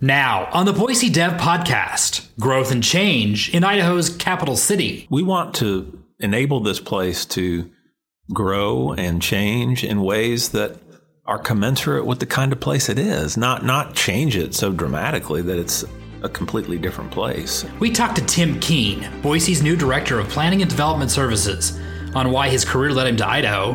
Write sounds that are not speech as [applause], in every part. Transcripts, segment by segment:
Now, on the Boise Dev Podcast, growth and change in Idaho's capital city. We want to enable this place to grow and change in ways that are commensurate with the kind of place it is, not not change it so dramatically that it's a completely different place. We talked to Tim Keane, Boise's new director of planning and development services, on why his career led him to Idaho,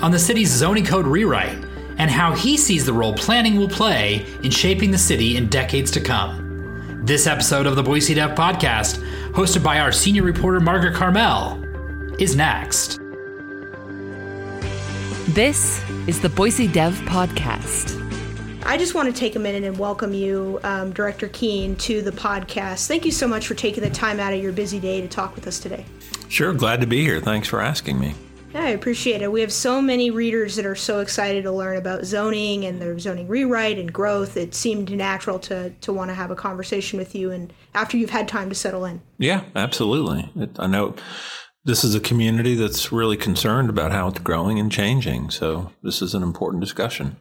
on the city's zoning code rewrite, and how he sees the role planning will play in shaping the city in decades to come. This episode of the Boise Dev Podcast, hosted by our senior reporter Margaret Carmel, is next. This is the Boise Dev Podcast. I just want to take a minute and welcome you, um, Director Keane, to the podcast. Thank you so much for taking the time out of your busy day to talk with us today. Sure, glad to be here. Thanks for asking me. Yeah, I appreciate it. We have so many readers that are so excited to learn about zoning and the zoning rewrite and growth. It seemed natural to to want to have a conversation with you, and after you've had time to settle in. Yeah, absolutely. It, I know this is a community that's really concerned about how it's growing and changing. So this is an important discussion.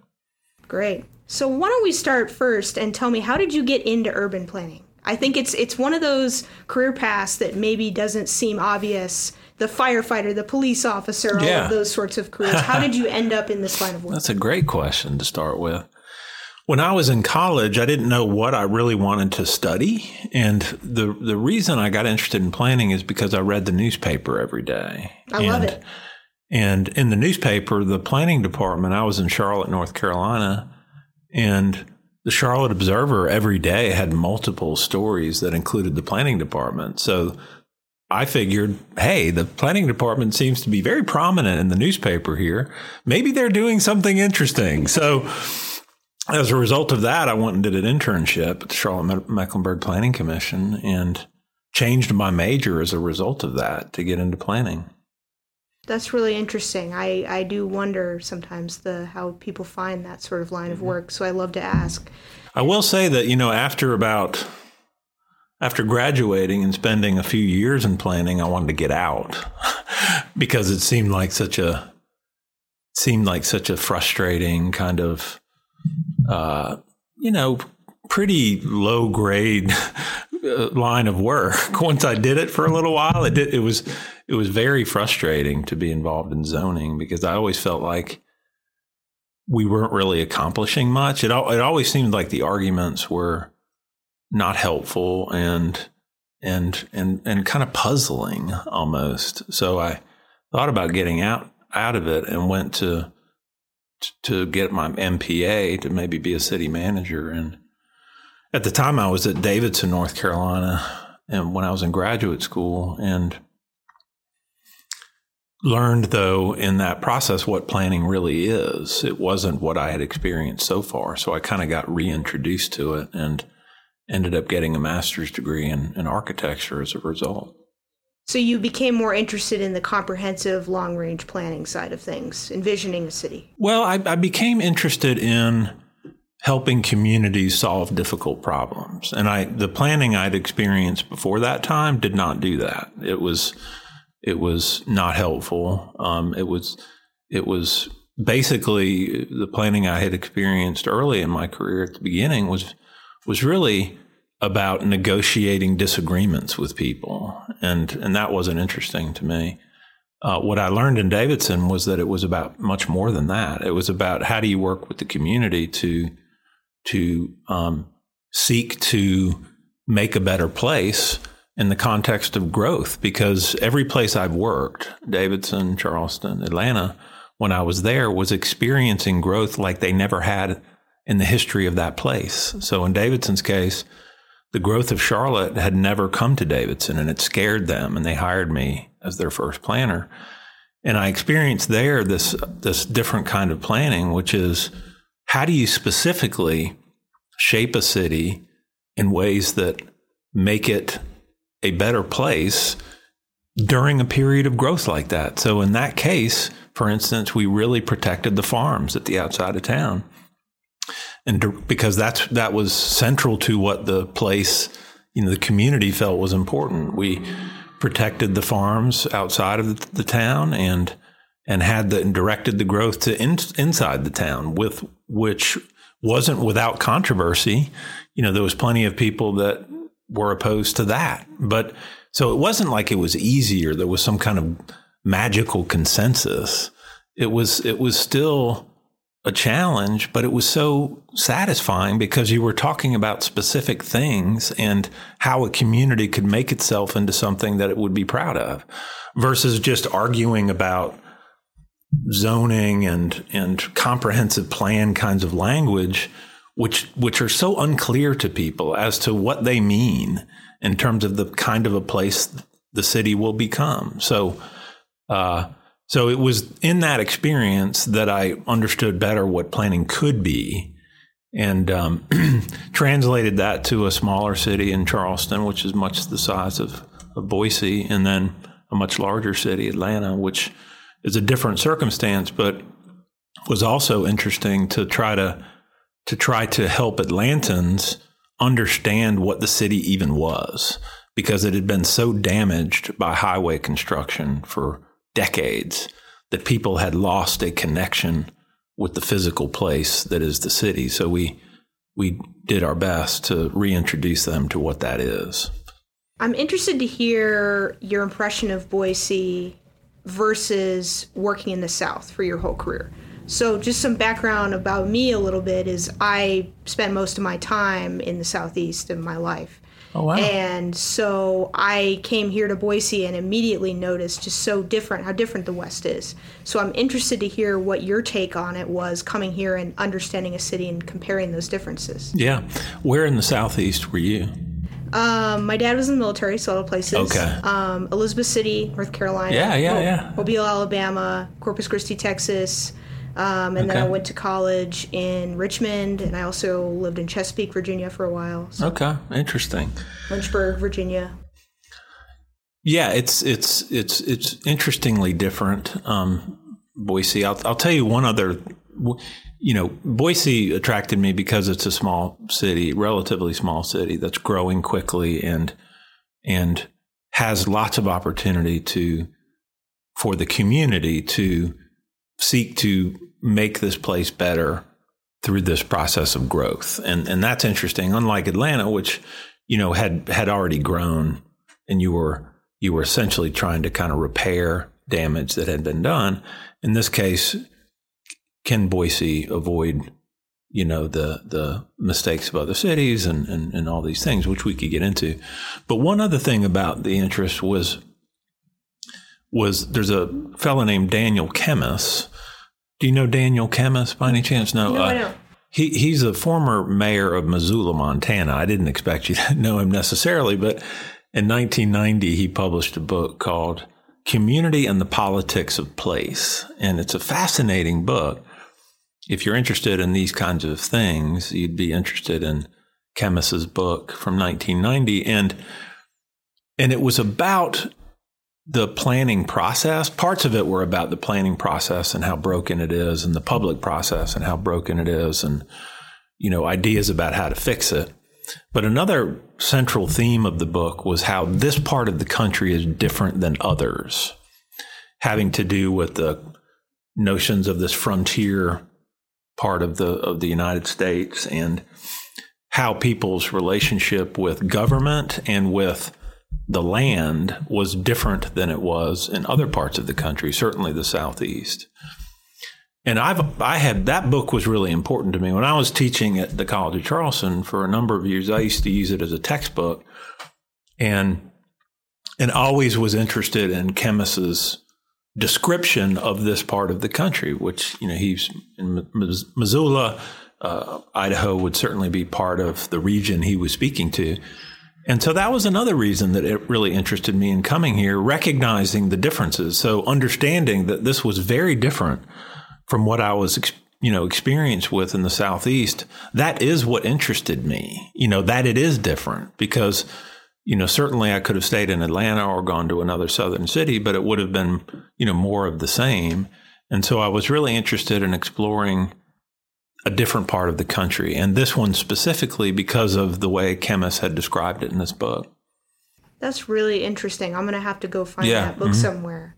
Great. So why don't we start first and tell me how did you get into urban planning? I think it's it's one of those career paths that maybe doesn't seem obvious. The firefighter, the police officer, all Yeah. of those sorts of careers. How did you end up in this line of work? That's a great question to start with. When I was in college, I didn't know what I really wanted to study. And the the reason I got interested in planning is because I read the newspaper every day. I love it. And in the newspaper, the planning department, I was in Charlotte, North Carolina, and the Charlotte Observer every day had multiple stories that included the planning department. So I figured, hey, the planning department seems to be very prominent in the newspaper here. Maybe they're doing something interesting. So as a result of that, I went and did an internship at the Charlotte Me- Mecklenburg Planning Commission and changed my major as a result of that to get into planning. That's really interesting. I, I do wonder sometimes the how people find that sort of line Mm-hmm. of work. So I love to ask. I will say that, you know, after about after graduating and spending a few years in planning, I wanted to get out [laughs] because it seemed like such a seemed like such a frustrating kind of uh, you know, pretty low grade [laughs] uh, line of work. [laughs] Once I did it for a little while, it did, it was it was very frustrating to be involved in zoning because I always felt like we weren't really accomplishing much. It it always seemed like the arguments were not helpful and and and and kind of puzzling almost. So I thought about getting out out of it and went to to get my MPA to maybe be a city manager. And at the time, I was at Davidson, North Carolina, and when I was in graduate school, and learned though in that process what planning really is. It wasn't what I had experienced so far, so I kind of got reintroduced to it and ended up getting a master's degree in, in architecture as a result. So you became more interested in the comprehensive long range planning side of things, envisioning a city. Well, I, I became interested in helping communities solve difficult problems, and I the planning I'd experienced before that time did not do that. It was it was not helpful. Um, it was it was basically the planning I had experienced early in my career at the beginning was was really about negotiating disagreements with people, and and that wasn't interesting to me. Uh, what I learned in Davidson was that it was about much more than that. It was about how do you work with the community to to um, seek to make a better place in the context of growth. Because every place I've worked, Davidson, Charleston, Atlanta, when I was there, was experiencing growth like they never had in the history of that place. So in Davidson's case, the growth of Charlotte had never come to Davidson and it scared them and they hired me as their first planner. And I experienced there this this different kind of planning, which is how do you specifically shape a city in ways that make it a better place during a period of growth like that. So in that case, for instance, we really protected the farms at the outside of town and because that's that was central to what the place you know the community felt was important we protected the farms outside of the, the town and and had the and directed the growth to in, inside the town with which wasn't without controversy. You know, there was plenty of people that were opposed to that. But so it wasn't like it was easier. there was some kind of magical consensus. It was it was still a challenge, but it was so satisfying because you were talking about specific things and how a community could make itself into something that it would be proud of versus just arguing about zoning and and comprehensive plan kinds of language which which are so unclear to people as to what they mean in terms of the kind of a place the city will become. So uh, so it was in that experience that I understood better what planning could be and um, [clears throat] translated that to a smaller city in Charleston, which is much the size of, of Boise, and then a much larger city, Atlanta, which is a different circumstance, but was also interesting to try to to try to help Atlantans understand what the city even was because it had been so damaged by highway construction for decades that people had lost a connection with the physical place that is the city. So we we did our best to reintroduce them to what that is. I'm interested to hear your impression of Boise versus working in the South for your whole career. So, just some background about me a little bit is I spent most of my time in the Southeast of my life. Oh, wow. And so I came here to Boise and immediately noticed just so different, how different the West is. So I'm interested to hear what your take on it was coming here and understanding a city and comparing those differences. Yeah. Where in the Southeast were you? Um, my dad was in the military, so a lot of places. Okay. Um, Elizabeth City, North Carolina. Yeah, yeah, Mo- yeah. Mobile, Alabama. Corpus Christi, Texas. Um, and then I went to college in Richmond, and I also lived in Chesapeake, Virginia for a while. So Okay, interesting. Lynchburg, Virginia. Yeah, it's it's it's it's interestingly different. Um, Boise. I'll I'll tell you one other. You know, Boise attracted me because it's a small city, relatively small city that's growing quickly and and has lots of opportunity to for the community to seek to make this place better through this process of growth. And and that's interesting. Unlike Atlanta, which you know had had already grown, and you were you were essentially trying to kind of repair damage that had been done. In this case, can Boise avoid you know the the mistakes of other cities and, and and all these things, which we could get into. But one other thing about the interest was was there's a fellow named Daniel Kemmis. Do you know Daniel Kemmis by any chance? No, No, I uh, don't. he he's a former mayor of Missoula, Montana. I didn't expect you [laughs] to know him necessarily, but in 1990 he published a book called Community and the Politics of Place, and it's a fascinating book. If you're interested in these kinds of things, you'd be interested in Kemmis's book from 1990 and and it was about the planning process. Parts of it were about the planning process and how broken it is, and the public process and how broken it is, and you know ideas about how to fix it. But another central theme of the book was how this part of the country is different than others, having to do with the notions of this frontier part of the of the United States and how people's relationship with government and with the land was different than it was in other parts of the country, certainly the southeast. And I've I had that book was really important to me when I was teaching at the College of Charleston for a number of years. I used to use it as a textbook, and and always was interested in Kemmis's description of this part of the country, which you know he's in Mis- Missoula, uh, Idaho would certainly be part of the region he was speaking to. And so that was another reason that it really interested me in coming here, recognizing the differences. So understanding that this was very different from what I was, you know, experienced with in the Southeast. That is what interested me, you know, that it is different because, you know, certainly I could have stayed in Atlanta or gone to another southern city, but it would have been, you know, more of the same. And so I was really interested in exploring a different part of the country, and this one specifically because of the way Kemmis had described it in this book. That's really interesting. I'm going to have to go find Yeah, that book mhm. somewhere.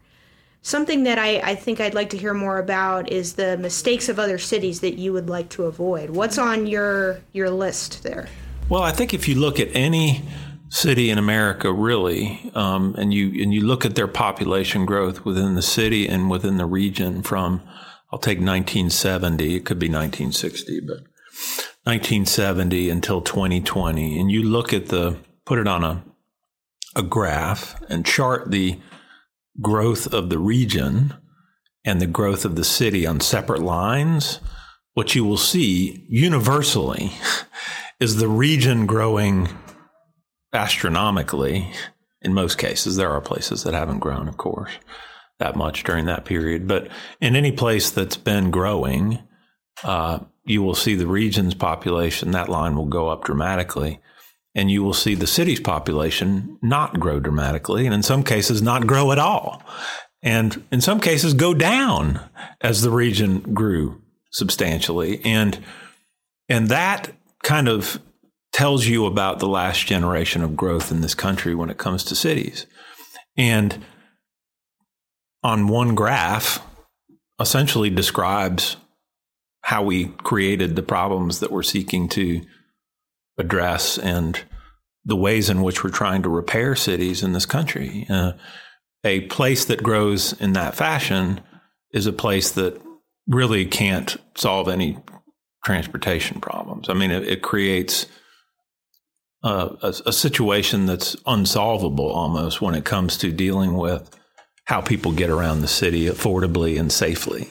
something that I, I think I'd like to hear more about is the mistakes of other cities that you would like to avoid. What's on your your list there? Well, I think if you look at any city in America, really, um, and you and you look at their population growth within the city and within the region from, I'll take 1970, it could be 1960, but 1970 until 2020, and you look at the put it on a a graph and chart the growth of the region and the growth of the city on separate lines, what you will see universally [laughs] is the region growing astronomically. In most cases. There are places that haven't grown, of course, that much during that period. But in any place that's been growing, uh, you will see the region's population, that line will go up dramatically. And you will see the city's population not grow dramatically, and in some cases, not grow at all. And in some cases, go down as the region grew substantially. And, and that kind of tells you about the last generation of growth in this country when it comes to cities. And on one graph, essentially describes how we created the problems that we're seeking to address and the ways in which we're trying to repair cities in this country. Uh, a place that grows in that fashion is a place that really can't solve any transportation problems. I mean, it, it creates a, a, situation that's unsolvable almost when it comes to dealing with how people get around the city affordably and safely.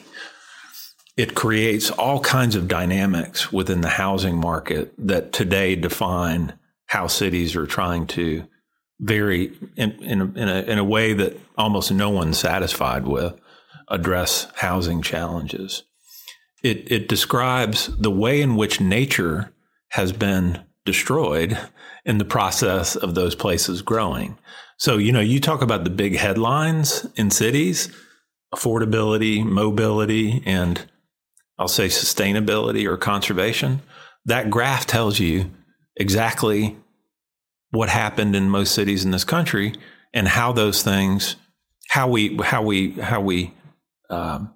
It creates all kinds of dynamics within the housing market that today define how cities are trying to very in, in, a, in, a, in a way that almost no one's satisfied with address housing challenges. It, it describes the way in which nature has been destroyed in the process of those places growing. So, you know, you talk about the big headlines in cities affordability, mobility, and I'll say sustainability or conservation. That graph tells you exactly what happened in most cities in this country and how those things, how we, how we, how we, um,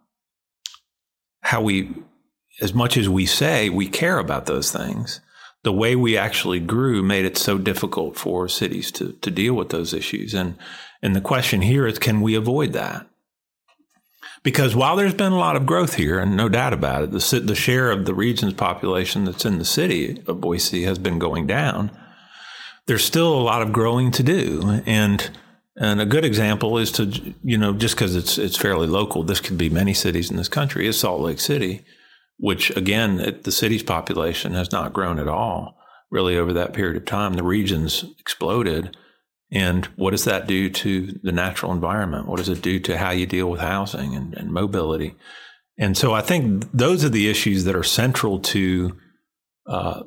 how we, as much as we say we care about those things, the way we actually grew made it so difficult for cities to, to deal with those issues. And, and the question here is can we avoid that? Because while there's been a lot of growth here, and no doubt about it, the, the share of the region's population that's in the city of Boise has been going down, there's still a lot of growing to do. And and a good example is to, you know, just because it's it's fairly local, this could be many cities in this country, is Salt Lake City which again, it, the city's population has not grown at all really over that period of time. The region's exploded. And what does that do to the natural environment? What does it do to how you deal with housing and, and mobility? And so I think those are the issues that are central to uh,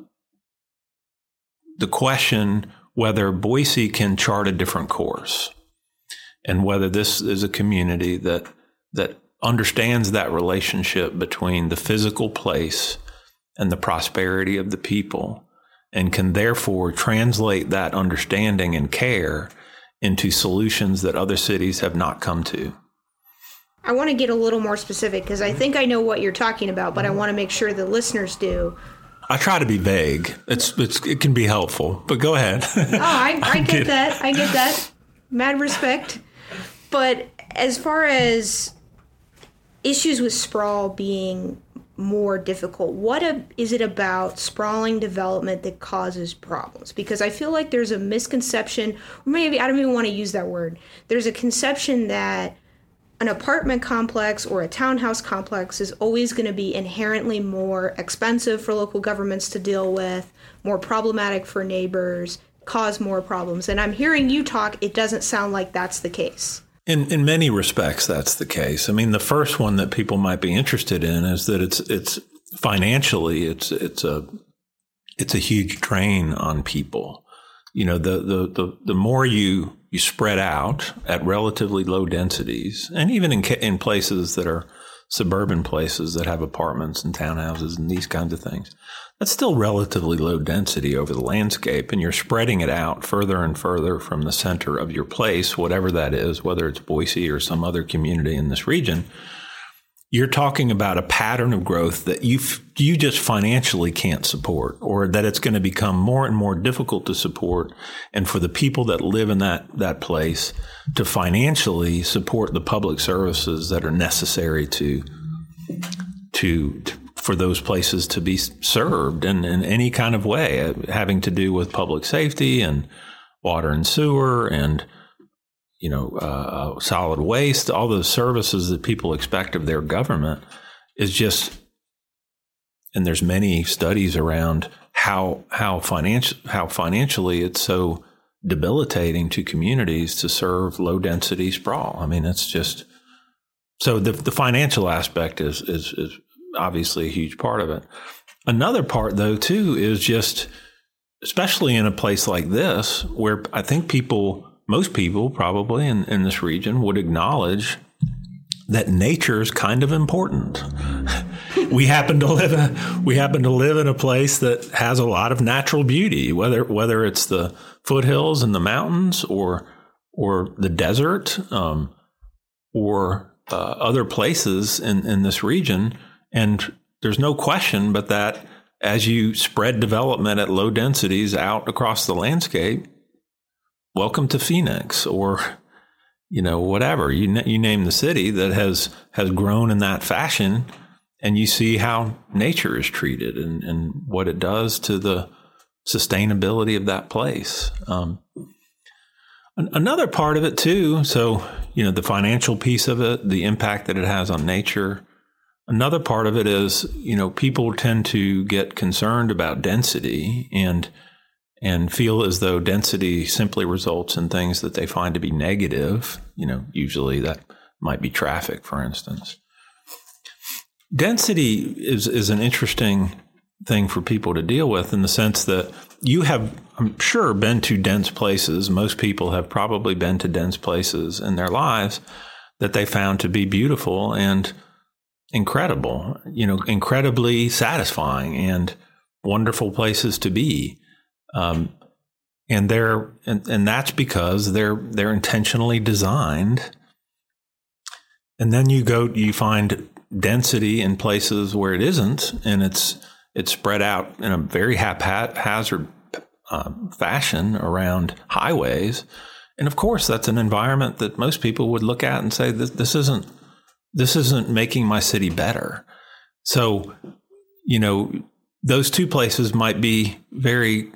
the question whether Boise can chart a different course and whether this is a community that that understands that relationship between the physical place and the prosperity of the people and can therefore translate that understanding and care into solutions that other cities have not come to. I want to get a little more specific because I mm-hmm. think I know what you're talking about, but I mm-hmm. want to make sure the listeners do. I try to be vague. It's, it's it can be helpful, but go ahead. [laughs] oh, I, [laughs] I get that. I get that. Mad respect. But as far as issues with sprawl being more difficult. What a, is it about sprawling development that causes problems? Because I feel like there's a misconception, or maybe I don't even want to use that word. There's a conception that an apartment complex or a townhouse complex is always going to be inherently more expensive for local governments to deal with, more problematic for neighbors, cause more problems. And I'm hearing you talk, it doesn't sound like that's the case. In in many respects, that's the case. I mean, the first one that people might be interested in is that it's it's financially it's it's a it's a huge drain on people. You know, the the the, the more you you spread out at relatively low densities, and even in in places that are suburban places that have apartments and townhouses and these kinds of things, that's still relatively low density over the landscape, and you're spreading it out further and further from the center of your place, whatever that is, whether it's Boise or some other community in this region. You're talking about a pattern of growth that you you just financially can't support, or that it's going to become more and more difficult to support, and for the people that live in that that place to financially support the public services that are necessary to to, to for those places to be served in, in any kind of way, uh, having to do with public safety and water and sewer and you know uh, uh, solid waste, all those services that people expect of their government is just. And there's many studies around how how financial how financially it's so debilitating to communities to serve low density sprawl. I mean, it's just so the the financial aspect is is is obviously a huge part of it. Another part, though, too, is just, especially in a place like this, where I think people, most people probably in, in this region, would acknowledge that nature is kind of important. [laughs] we happen to live a, we happen to live in a place that has a lot of natural beauty, whether whether it's the foothills and the mountains or or the desert um, or uh, other places in, in this region and there's no question but that as you spread development at low densities out across the landscape, welcome to Phoenix or you know whatever you you name the city that has has grown in that fashion and you see how nature is treated and, and what it does to the sustainability of that place. Um, another part of it too, so you know the financial piece of it, the impact that it has on nature, Another part of it is, you know, people tend to get concerned about density and and feel as though density simply results in things that they find to be negative. You know, usually that might be traffic, for instance. Density is is an interesting thing for people to deal with in the sense that you have, I'm sure, been to dense places. Most people have probably been to dense places in their lives that they found to be beautiful and incredible, you know, incredibly satisfying and wonderful places to be. Um, and they're and, and that's because they're they're intentionally designed. And then you go you find density in places where it isn't, and it's it's spread out in a very haphazard uh, fashion around highways. And of course, that's an environment that most people would look at and say, this, this isn't this isn't making my city better. So, you know, those two places might be very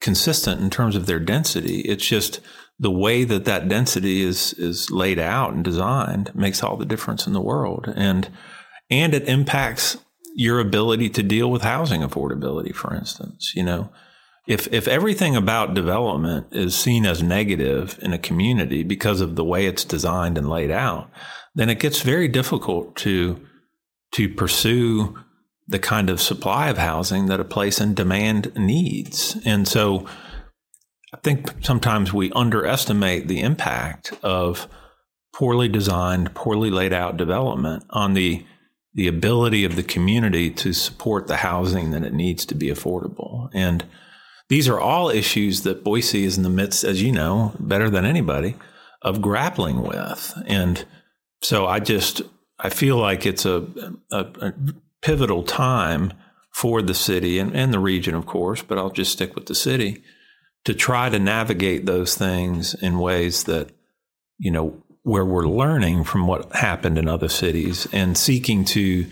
consistent in terms of their density. It's just the way that that density is is laid out and designed makes all the difference in the world, and and it impacts your ability to deal with housing affordability. For instance, you know, if if everything about development is seen as negative in a community because of the way it's designed and laid out, then it gets very difficult to to pursue the kind of supply of housing that a place in demand needs. And so I think sometimes we underestimate the impact of poorly designed, poorly laid out development on the the ability of the community to support the housing that it needs to be affordable. And these are all issues that Boise is in the midst, as you know, better than anybody, of grappling with. And so I just I feel like it's a, a, a pivotal time for the city and, and the region, of course, but I'll just stick with the city to try to navigate those things in ways that, you know, where we're learning from what happened in other cities and seeking to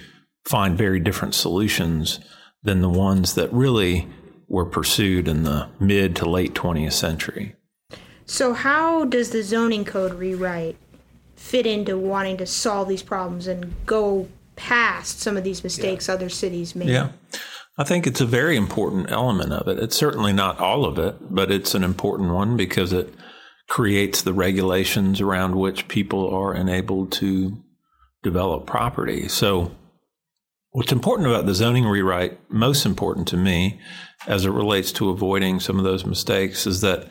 find very different solutions than the ones that really were pursued in the mid to late 20th century. So, how does the zoning code rewrite fit into wanting to solve these problems and go past some of these mistakes yeah. other cities made. Yeah. I think it's a very important element of it. It's certainly not all of it, but it's an important one because it creates the regulations around which people are enabled to develop property. So, what's important about the zoning rewrite, most important to me as it relates to avoiding some of those mistakes, is that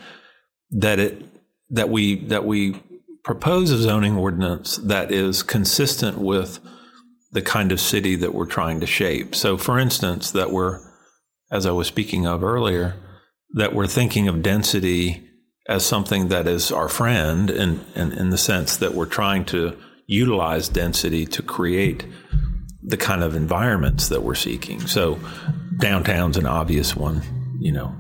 that it that we that we propose a zoning ordinance that is consistent with the kind of city that we're trying to shape. So, for instance, that we're, as I was speaking of earlier, that we're thinking of density as something that is our friend, in, in, in the sense that we're trying to utilize density to create the kind of environments that we're seeking. So, downtown's an obvious one, you know,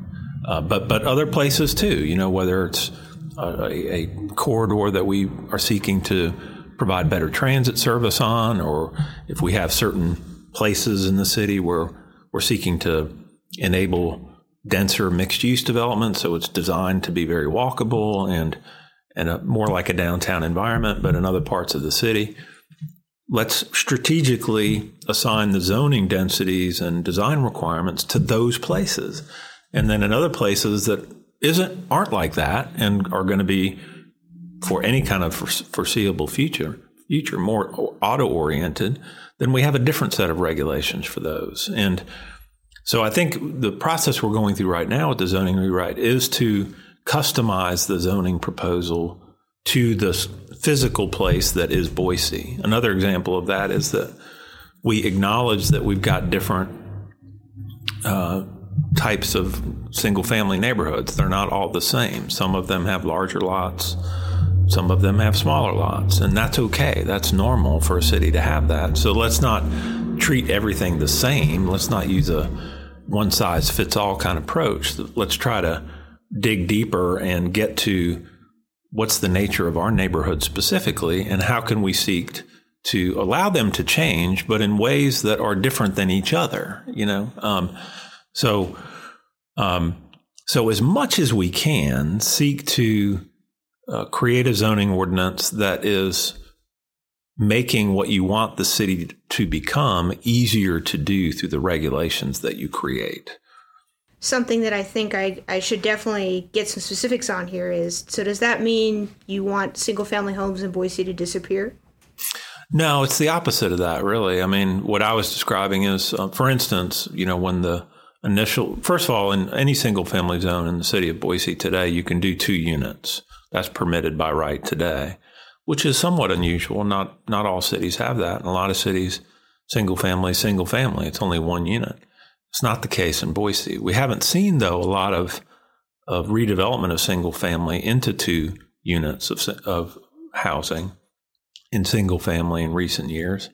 uh, but but other places too. You know, whether it's a, a, corridor that we are seeking to provide better transit service on, or if we have certain places in the city where we're seeking to enable denser mixed use development, so it's designed to be very walkable and and a, more like a downtown environment, but in other parts of the city. Let's strategically assign the zoning densities and design requirements to those places. And then in other places that isn't aren't like that and are going to be for any kind of foreseeable future future more auto oriented, then we have a different set of regulations for those. And so I think the process we're going through right now with the zoning rewrite is to customize the zoning proposal to the physical place that is Boise. Another example of that is that we acknowledge that we've got different uh, types of single family neighborhoods. They're not all the same. Some of them have larger lots, some of them have smaller lots, and that's okay. That's normal for a city to have that. So let's not treat everything the same. Let's not use a one size fits all kind of approach. Let's try to dig deeper and get to what's the nature of our neighborhood specifically and how can we seek to allow them to change, but in ways that are different than each other, you know? Um, so, um, so as much as we can, seek to uh, create a zoning ordinance that is making what you want the city to become easier to do through the regulations that you create. Something that I think I, I should definitely get some specifics on here is so, does that mean you want single family homes in Boise to disappear? No, it's the opposite of that, really. I mean, what I was describing is, uh, for instance, you know, when the initial, first of all, in any single family zone in the city of Boise today, you can do two units. That's permitted by right today, which is somewhat unusual. Not not all cities have that. In a lot of cities, single family, single family. It's only one unit. It's not the case in Boise. We haven't seen though a lot of of redevelopment of single family into two units of of housing in single family in recent years.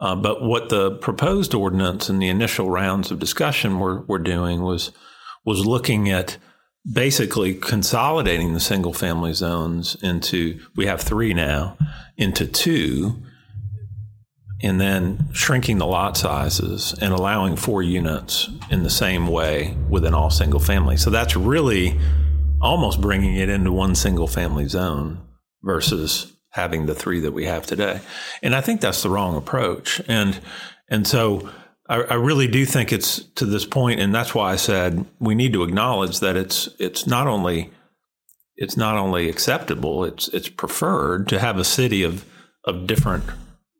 Uh, but what the proposed ordinance and the initial rounds of discussion were, were doing was was looking at basically consolidating the single family zones into we have three now into two and then shrinking the lot sizes and allowing four units in the same way within all single family. So that's really almost bringing it into one single family zone versus having the three that we have today. And I think that's the wrong approach. And and so I, I, really do think it's to this point, and that's why I said we need to acknowledge that it's it's not only it's not only acceptable, it's it's preferred to have a city of of different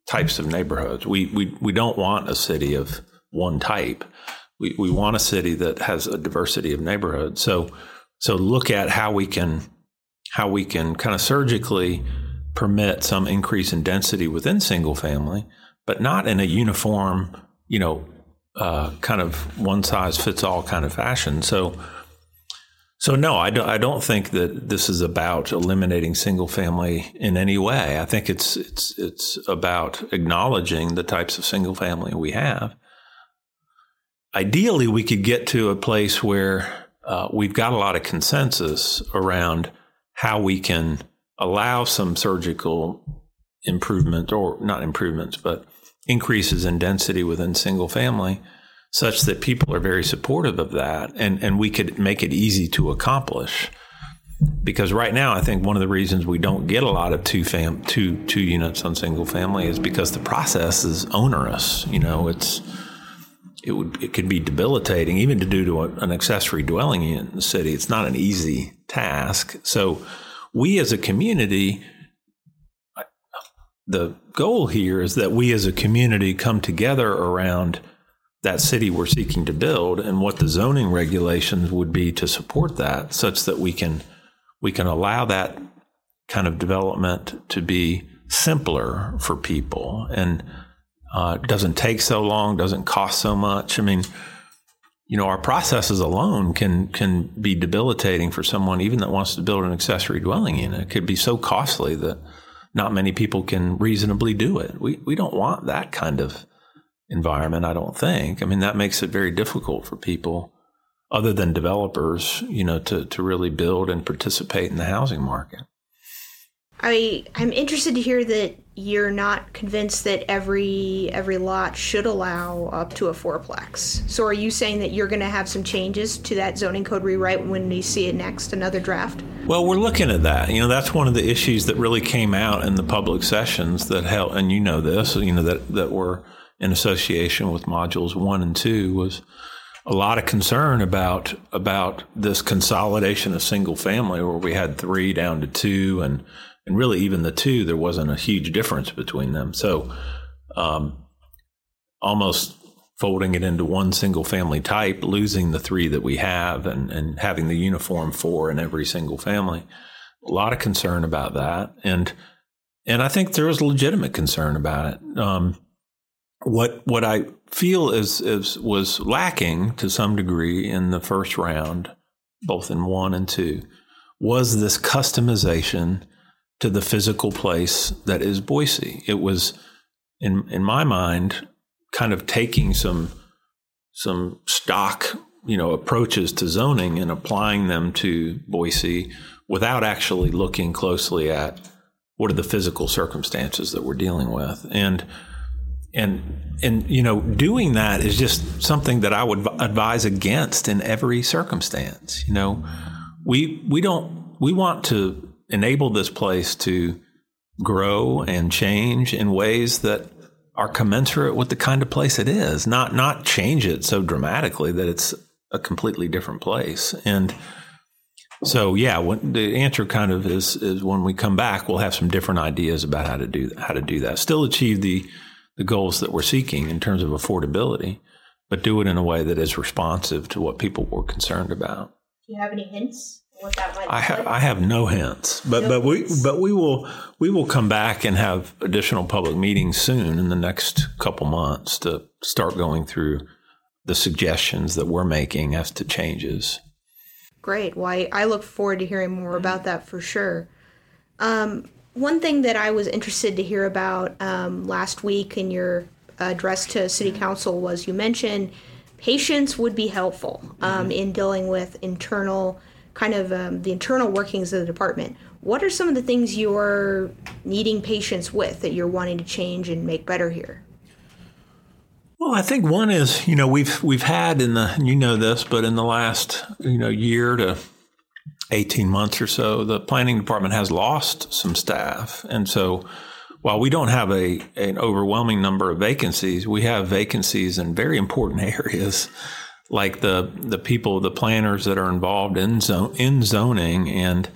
types of neighborhoods. We we we don't want a city of one type. We we want a city that has a diversity of neighborhoods. So so look at how we can how we can kind of surgically permit some increase in density within single family, but not in a uniform, you know, uh, kind of one size fits all kind of fashion. So, so no, I don't. I don't think that this is about eliminating single family in any way. I think it's it's it's about acknowledging the types of single family we have. Ideally, we could get to a place where uh, we've got a lot of consensus around how we can allow some surgical improvement or not improvements, but increases in density within single family such that people are very supportive of that and, and we could make it easy to accomplish. Because right now, I think one of the reasons we don't get a lot of two fam two two units on single family is because the process is onerous. You know, it's it would it could be debilitating even to do to a, an accessory dwelling in the city. It's not an easy task. So we as a community, the goal here is that we as a community come together around that city we're seeking to build and what the zoning regulations would be to support that such that we can we can allow that kind of development to be simpler for people and uh, doesn't take so long, doesn't cost so much. I mean, you know, our processes alone can can be debilitating for someone even that wants to build an accessory dwelling unit. It could be so costly that not many people can reasonably do it. We we don't want that kind of environment, I don't think. I mean, that makes it very difficult for people other than developers, you know, to to really build and participate in the housing market. I I'm interested to hear that you're not convinced that every every lot should allow up to a fourplex. So are you saying that you're going to have some changes to that zoning code rewrite when we see it next, another draft? Well, we're looking at that. You know, that's one of the issues that really came out in the public sessions that held, and you know this, you know that that were in association with modules one and two was a lot of concern about about this consolidation of single family where we had three down to two and and really even the two there wasn't a huge difference between them. So um, almost folding it into one single family type losing the three that we have and, and having the uniform four in every single family a lot of concern about that. And and I think there was legitimate concern about it. Um, what what I feel is is was lacking to some degree in the first round, both in one and two, was this customization to the physical place that is Boise. It was in in my mind kind of taking some some stock, you know, approaches to zoning and applying them to Boise without actually looking closely at what are the physical circumstances that we're dealing with. And and and you know doing that is just something that I would advise against in every circumstance you know we we don't we want to enable this place to grow and change in ways that are commensurate with the kind of place it is not not change it so dramatically that it's a completely different place and so yeah when, the answer kind of is is when we come back we'll have some different ideas about how to do how to do that still achieve the the goals that we're seeking in terms of affordability, but do it in a way that is responsive to what people were concerned about. Do you have any hints? What that might I have I have no hints, but no but hints. we but we will we will come back and have additional public meetings soon in the next couple months to start going through the suggestions that we're making as to changes. Great. Well, I, I look forward to hearing more about that for sure. Um, one thing that I was interested to hear about um, last week in your address to City Council was you mentioned patience would be helpful um, mm-hmm. in dealing with internal, kind of um, the internal workings of the department. What are some of the things you're needing patience with that you're wanting to change and make better here? Well, I think one is, you know, we've we've had in the you know this, but in the last you know year to 18 months or so, the planning department has lost some staff. And so while we don't have a an overwhelming number of vacancies, we have vacancies in very important [laughs] areas like the the people, the planners that are involved in in zoning and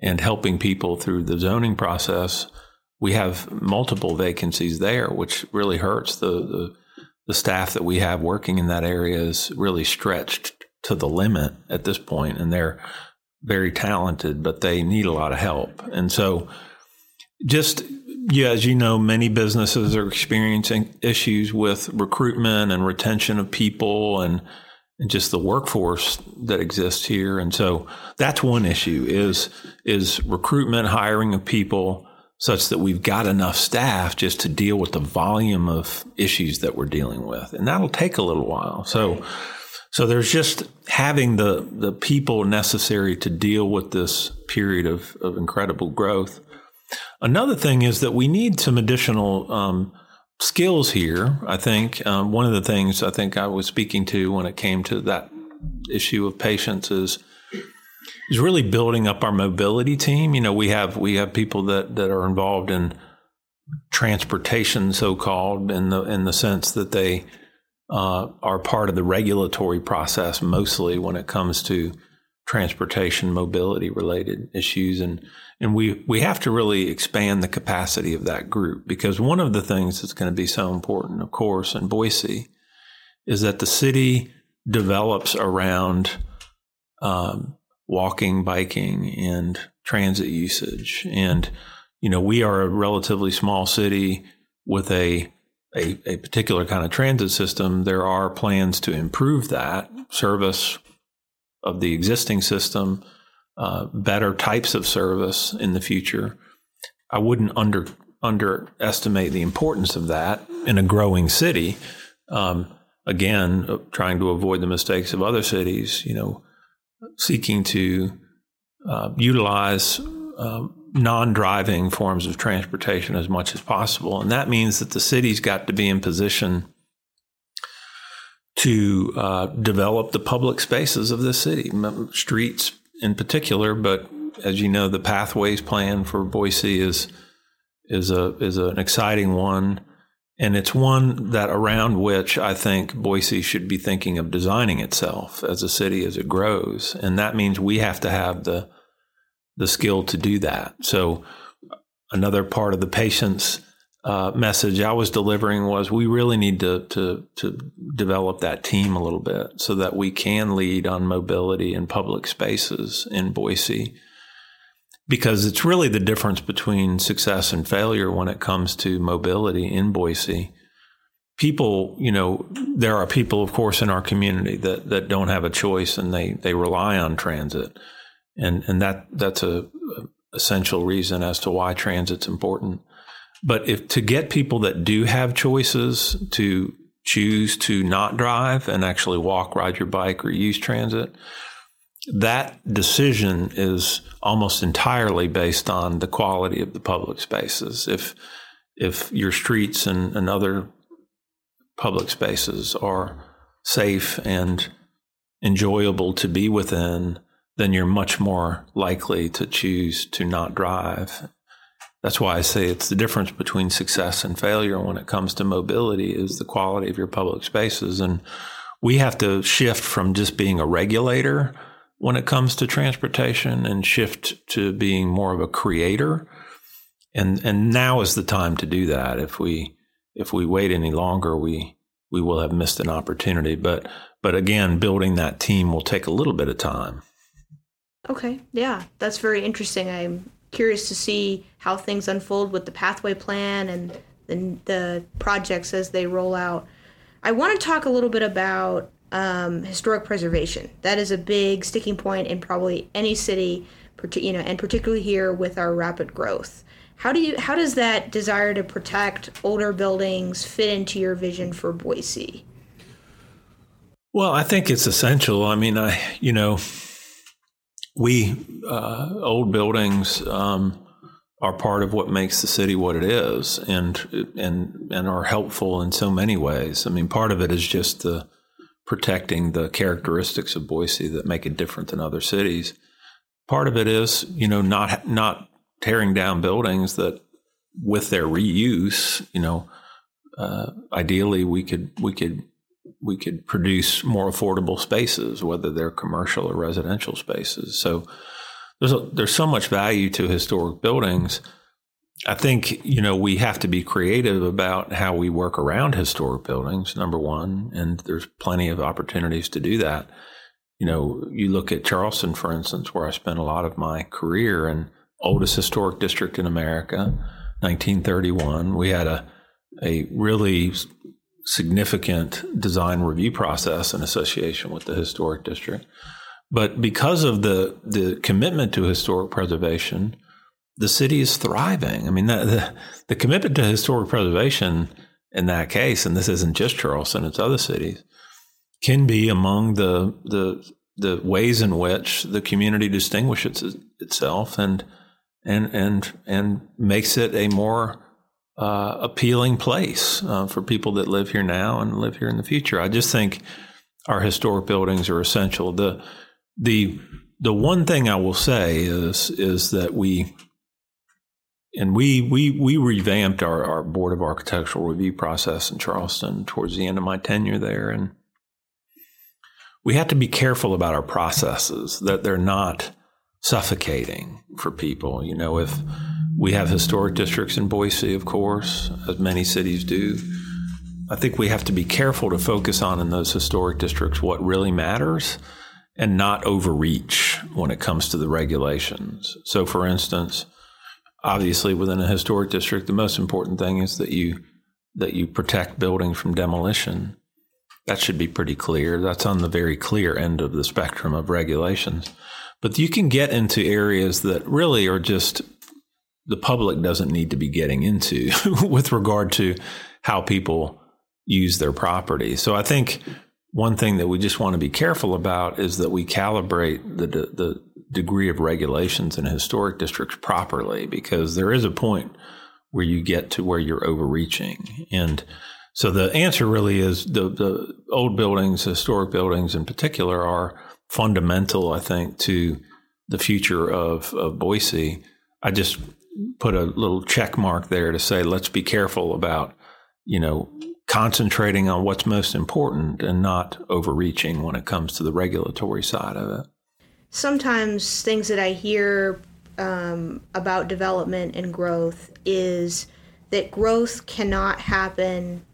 and helping people through the zoning process. We have multiple vacancies there, which really hurts the, the the staff that we have working in that area is really stretched to the limit at this point, and they're very talented, but they need a lot of help. And so, just yeah, as you know, many businesses are experiencing issues with recruitment and retention of people and, and just the workforce that exists here. And so that's one issue is is recruitment, hiring of people such that we've got enough staff just to deal with the volume of issues that we're dealing with. And that'll take a little while. So so there's just having the the people necessary to deal with this period of, of incredible growth. Another thing is that we need some additional um, skills here. I think um, one of the things I think I was speaking to when it came to that issue of patience is is really building up our mobility team. You know, we have we have people that that are involved in transportation, so called, in the in the sense that they uh, are part of the regulatory process mostly when it comes to transportation mobility related issues. And and we we have to really expand the capacity of that group because one of the things that's going to be so important of course in Boise is that the city develops around um, walking biking and transit usage. And you know we are a relatively small city with a a, a particular kind of transit system, there are plans to improve that service of the existing system, uh, better types of service in the future. I wouldn't under underestimate the importance of that in a growing city. Um, again, uh, trying to avoid the mistakes of other cities, you know, seeking to uh, utilize uh, non-driving forms of transportation as much as possible, and that means that the city's got to be in position to uh, develop the public spaces of the city, streets in particular. But as you know, the pathways plan for Boise is is a is an exciting one, and it's one that around which I think Boise should be thinking of designing itself as a city as it grows, and that means we have to have the the skill to do that. So another part of the patience uh, message I was delivering was we really need to, to to develop that team a little bit so that we can lead on mobility in public spaces in Boise because it's really the difference between success and failure when it comes to mobility in Boise. People, you know, there are people, of course, in our community that, that don't have a choice and they, they rely on transit. And, and that, that's a, a essential reason as to why transit's important. But if to get people that do have choices to choose to not drive and actually walk, ride your bike, or use transit, that decision is almost entirely based on the quality of the public spaces. If if your streets and, and other public spaces are safe and enjoyable to be within, then you're much more likely to choose to not drive. That's why I say it's the difference between success and failure when it comes to mobility is the quality of your public spaces. And we have to shift from just being a regulator when it comes to transportation and shift to being more of a creator. And and now is the time to do that. If we if we wait any longer, we we will have missed an opportunity. But but again, building that team will take a little bit of time. Okay, yeah, that's very interesting. I'm curious to see how things unfold with the pathway plan and the, the projects as they roll out. I want to talk a little bit about um, historic preservation. That is a big sticking point in probably any city, you know, and particularly here with our rapid growth. How do you how does that desire to protect older buildings fit into your vision for Boise? Well, I think it's essential. I mean, I you know, we uh, old buildings um, are part of what makes the city what it is, and and and are helpful in so many ways. I mean, part of it is just the protecting the characteristics of Boise that make it different than other cities. Part of it is, you know, not not tearing down buildings that, with their reuse, you know, uh, ideally we could we could we could produce more affordable spaces, whether they're commercial or residential spaces. So there's a, there's so much value to historic buildings I think, you know, we have to be creative about how we work around historic buildings, number one, and there's plenty of opportunities to do that. You know, you look at Charleston, for instance, where I spent a lot of my career and oldest historic district in America, 1931. We had a, a really significant design review process in association with the historic district. But because of the, the commitment to historic preservation, the city is thriving. I mean, the, the, the commitment to historic preservation in that case, and this isn't just Charleston; it's other cities, can be among the the the ways in which the community distinguishes itself and and and and makes it a more uh, appealing place uh, for people that live here now and live here in the future. I just think our historic buildings are essential. the the The one thing I will say is is that we and we we we revamped our, our board of architectural review process in Charleston towards the end of my tenure there, and we have to be careful about our processes that they're not suffocating for people. You know, if we have historic districts in Boise, of course, as many cities do. I think we have to be careful to focus on in those historic districts what really matters and not overreach when it comes to the regulations. So, for instance, obviously within a historic district, the most important thing is that you that you protect buildings from demolition. That should be pretty clear. That's on the very clear end of the spectrum of regulations. But you can get into areas that really are just the public doesn't need to be getting into [laughs] with regard to how people use their property. So I think one thing that we just want to be careful about is that we calibrate the, the degree of regulations in historic districts properly because there is a point where you get to where you're overreaching. And so the answer really is the, the old buildings, historic buildings in particular, are fundamental, I think, to the future of, of Boise. I just put a little check mark there to say let's be careful about, you know, concentrating on what's most important and not overreaching when it comes to the regulatory side of it. Sometimes things that I hear um, about development and growth is that growth cannot happen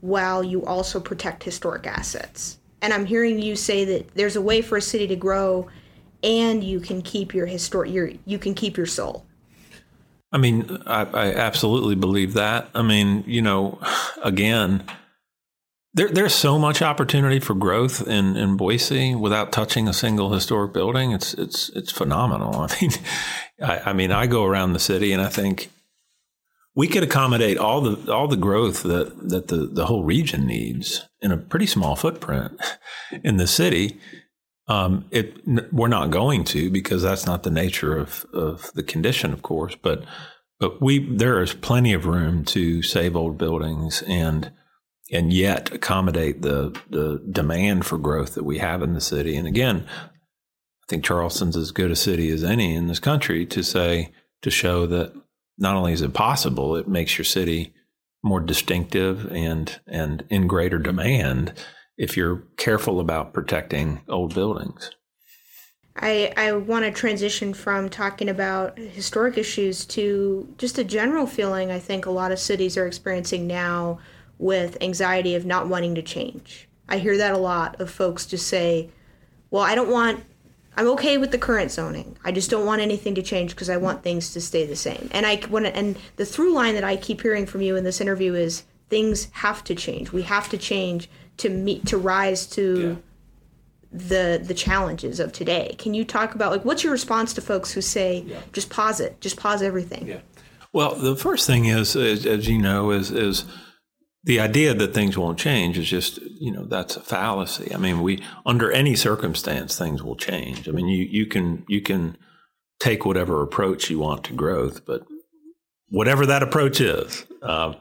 while you also protect historic assets. And I'm hearing you say that there's a way for a city to grow and you can keep your historic your you can keep your soul. I mean, I, I absolutely believe that. I mean, you know, [sighs] again, there, there's so much opportunity for growth in, in Boise without touching a single historic building. It's it's it's phenomenal. [laughs] I mean, I, I mean, I go around the city and I think we could accommodate all the all the growth that that the the whole region needs in a pretty small footprint [laughs] in the city. Um, it we're not going to because that's not the nature of of the condition, of course. But but we there is plenty of room to save old buildings and and yet accommodate the the demand for growth that we have in the city. And again, I think Charleston's as good a city as any in this country to say to show that not only is it possible, it makes your city more distinctive and and in greater demand if you're careful about protecting old buildings. I, I want to transition from talking about historic issues to just a general feeling I think a lot of cities are experiencing now with anxiety of not wanting to change. I hear that a lot of folks just say, well, I don't want, I'm okay with the current zoning. I just don't want anything to change because I want things to stay the same. And I want and the through line that I keep hearing from you in this interview is things have to change. We have to change to meet to rise to yeah. the the challenges of today. Can you talk about like what's your response to folks who say yeah. just pause it, just pause everything? Yeah. Well, the first thing is, is as you know, is is the idea that things won't change is just you know that's a fallacy. I mean, we under any circumstance things will change. I mean, you you can you can take whatever approach you want to growth, but whatever that approach is. Uh,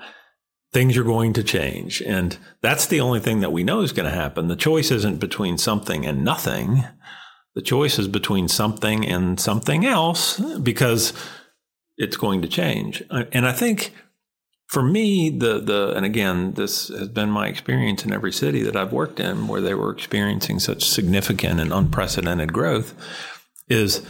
things are going to change. And that's the only thing that we know is going to happen. The choice isn't between something and nothing. The choice is between something and something else because it's going to change. And I think for me, the the and again, this has been my experience in every city that I've worked in where they were experiencing such significant and unprecedented growth, is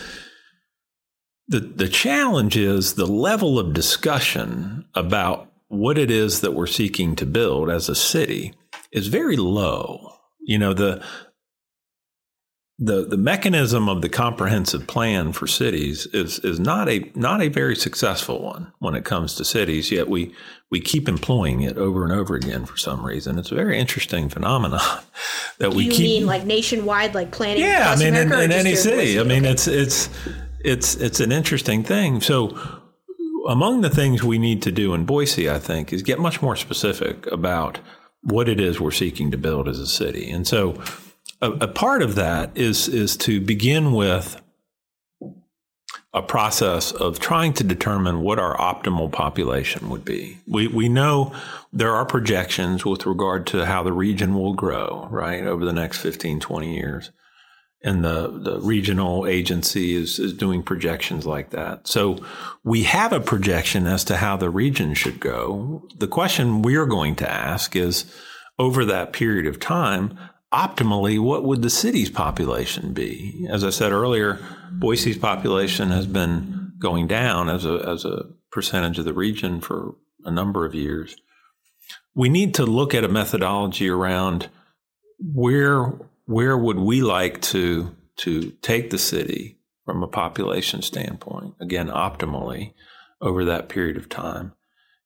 the the challenge is the level of discussion about what it is that we're seeking to build as a city is very low. You know, the the the mechanism of the comprehensive plan for cities is is not a not a very successful one when it comes to cities. Yet we we keep employing it over and over again for some reason. It's a very interesting phenomenon [laughs] that Do we you keep. mean like nationwide, like planning? Yeah, I mean, in, in any city. I mean, it's it's it's it's an interesting thing. So among the things we need to do in Boise, I think, is get much more specific about what it is we're seeking to build as a city. And so a, a part of that is is to begin with a process of trying to determine what our optimal population would be. We we know there are projections with regard to how the region will grow, right, over the next 15, 20 years and the, the regional agency is, is doing projections like that. So we have a projection as to how the region should go. The question we're going to ask is over that period of time, optimally, what would the city's population be? As I said earlier, Boise's population has been going down as a, as a percentage of the region for a number of years. We need to look at a methodology around where where would we like to to take the city from a population standpoint again optimally over that period of time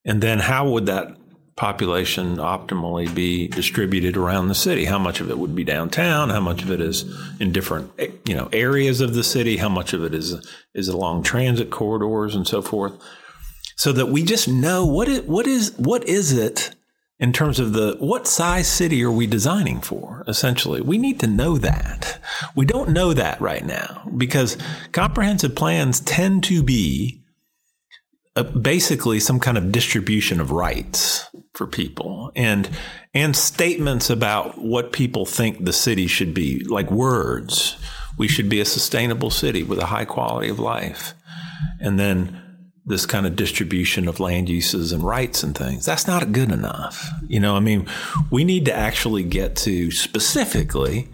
and then how would that population optimally be distributed around the city? How much of it would be downtown? How much of it is in different you know areas of the city? How much of it is is along transit corridors and so forth? So that we just know what it, what is what is it in terms of the what size city are we designing for essentially? We need to know that. We don't know that right now because comprehensive plans tend to be a, basically some kind of distribution of rights for people and and statements about what people think the city should be like words. We should be a sustainable city with a high quality of life. And then this kind of distribution of land uses and rights and things. That's not good enough. You know, I mean, we need to actually get to specifically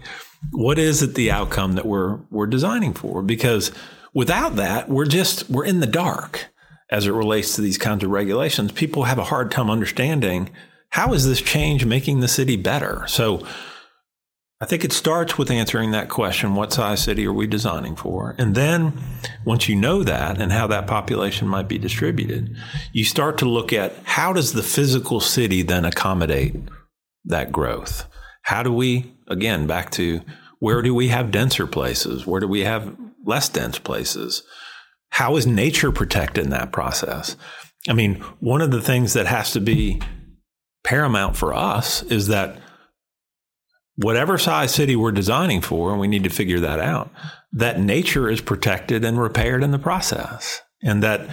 what is it the outcome that we're we're designing for because without that, we're just we're in the dark as it relates to these kinds of regulations. People have a hard time understanding how is this change making the city better? So I think it starts with answering that question what size city are we designing for? And then once you know that and how that population might be distributed, you start to look at how does the physical city then accommodate that growth? How do we, again, back to where do we have denser places? Where do we have less dense places? How is nature protected in that process? I mean, one of the things that has to be paramount for us is that whatever size city we're designing for, and we need to figure that out, that nature is protected and repaired in the process. And that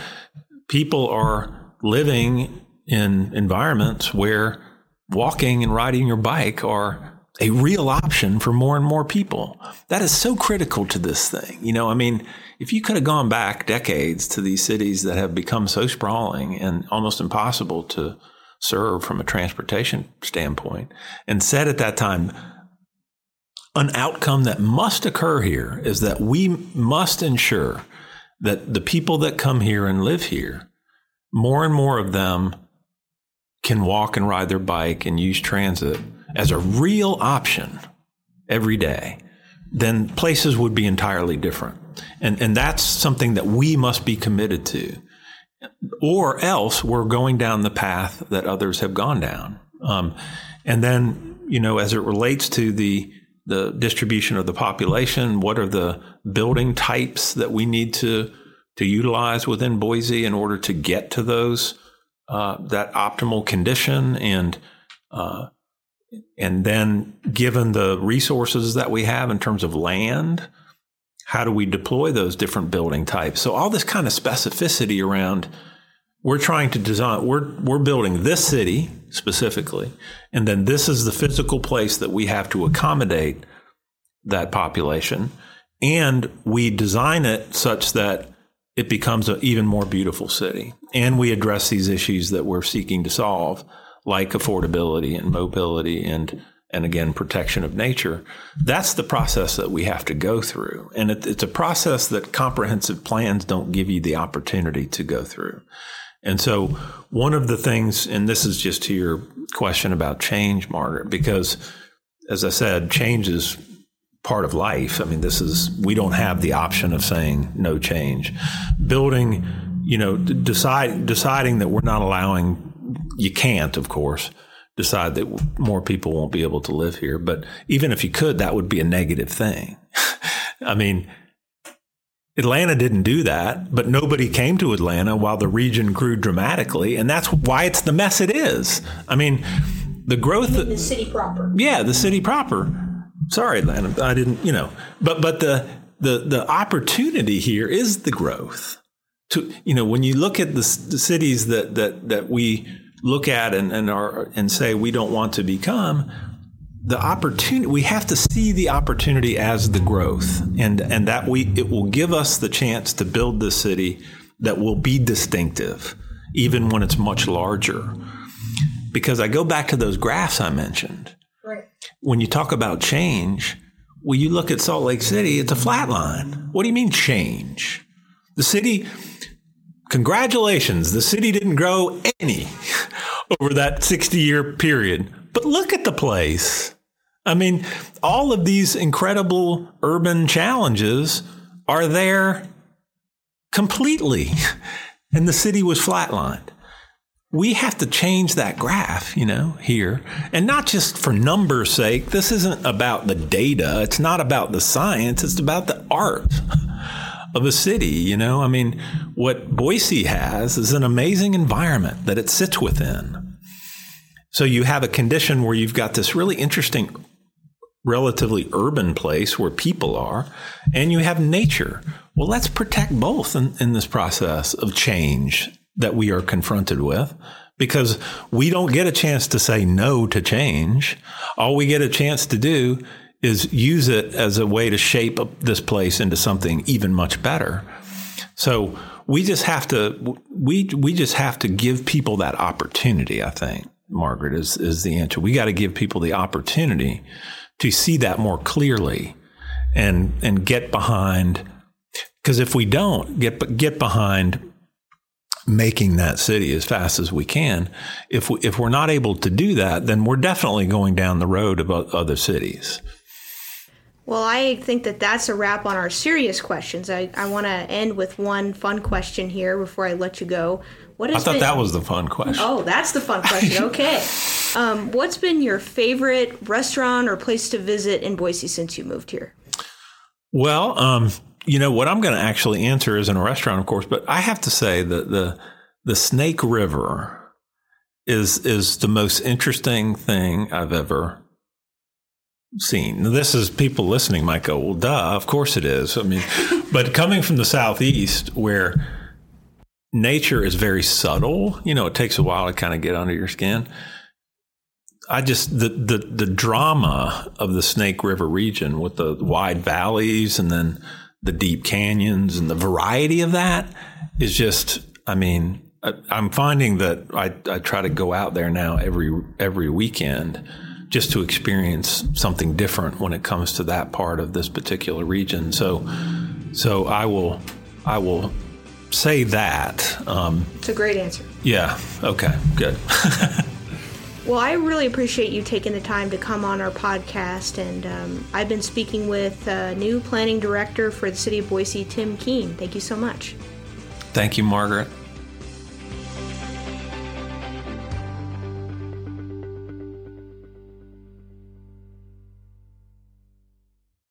people are living in environments where walking and riding your bike are a real option for more and more people. That is so critical to this thing. You know, I mean, if you could have gone back decades to these cities that have become so sprawling and almost impossible to serve from a transportation standpoint and said at that time, an outcome that must occur here is that we must ensure that the people that come here and live here, more and more of them can walk and ride their bike and use transit as a real option every day, then places would be entirely different. And, and that's something that we must be committed to. Or else we're going down the path that others have gone down. Um, and then, you know, as it relates to the the distribution of the population? What are the building types that we need to to utilize within Boise in order to get to those uh, that optimal condition? And uh, and then, given the resources that we have in terms of land, how do we deploy those different building types? So all this kind of specificity around we're trying to design we're we're building this city specifically and then this is the physical place that we have to accommodate that population. And we design it such that it becomes an even more beautiful city. And we address these issues that we're seeking to solve like affordability and mobility and and again protection of nature. That's the process that we have to go through. And it, it's a process that comprehensive plans don't give you the opportunity to go through and so, one of the things, and this is just to your question about change, Margaret, because as I said, change is part of life. I mean, this is, we don't have the option of saying no change. Building, you know, decide, deciding that we're not allowing, you can't, of course, decide that more people won't be able to live here. But even if you could, that would be a negative thing. [laughs] I mean, Atlanta didn't do that, but nobody came to Atlanta while the region grew dramatically, and that's why it's the mess it is. I mean, the growth of the city proper. Yeah, the city proper. Sorry, Atlanta, I didn't, you know, but but the the the opportunity here is the growth. To you know, when you look at the, the cities that that that we look at and and are and say we don't want to become, the opportunity we have to see the opportunity as the growth and and that we it will give us the chance to build the city that will be distinctive even when it's much larger. Because i go back to those graphs i mentioned. Right. When you talk about change when you look at salt lake city it's a flat line. What do you mean change? The city congratulations the city didn't grow any [laughs] over that 60 year period. But look at the place I mean, all of these incredible urban challenges are there completely, [laughs] and the city was flatlined. we have to change that graph, you know, here. And not just for numbers' sake. This isn't about the data. It's not about the science. It's about the art [laughs] of a city, you know. I mean, what Boise has is an amazing environment that it sits within. So you have a condition where you've got this really interesting relatively urban place where people are, and you have nature. Well, let's protect both in, in this process of change that we are confronted with because we don't get a chance to say no to change. All we get a chance to do is use it as a way to shape this place into something even much better. So we just have to we we just have to give people that opportunity. I think Margaret is is the answer. We got to give people the opportunity to see that more clearly and and get behind because if we don't get get behind making that city as fast as we can. If we, if we're not able to do that, then we're definitely going down the road of other cities. Well, I think that that's a wrap on our serious questions. I, I want to end with one fun question here before I let you go. What I thought been, that was the fun question. Oh, that's the fun question. [laughs] Okay. Um, what's been your favorite restaurant or place to visit in Boise since you moved here? Well, um, you know what I'm going to actually answer is in a restaurant, of course, but I have to say that the the Snake River is is the most interesting thing I've ever seen. This is people listening might go, well, duh, of course it is. I mean, [laughs] but coming from the southeast where nature is very subtle, you know, it takes a while to kind of get under your skin. I just the the the drama of the Snake River region with the wide valleys and then the deep canyons and the variety of that is just, I mean, I, am finding that I, I try to go out there now every every weekend just to experience something different when it comes to that part of this particular region. So, so I will I will say that. Um, it's a great answer. Yeah. Okay. Good. [laughs] Well, I really appreciate you taking the time to come on our podcast. And um, I've been speaking with uh, new planning director for the city of Boise, Tim Keane. Thank you so much. Thank you, Margaret.